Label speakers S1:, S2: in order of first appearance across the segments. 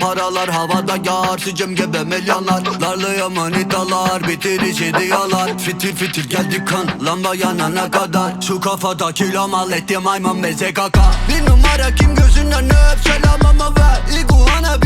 S1: Paralar havada yağar sicim gibi milyonlar Larlıyor manitalar bitirici diyorlar. Fitil fitil geldi kan lamba yanana kadar. Şu kafada kilo mal ettim maymun meze kaka. Bir numara kim gözünden öp selamama ver. İguana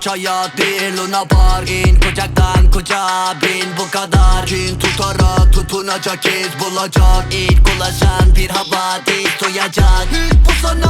S1: uçaya değil Luna Park İn kucaktan kucağa bin bu kadar. Kin tutarak tutunacak iz bulacak. İlk ulaşan bir havadis duyacak Hit bu sanat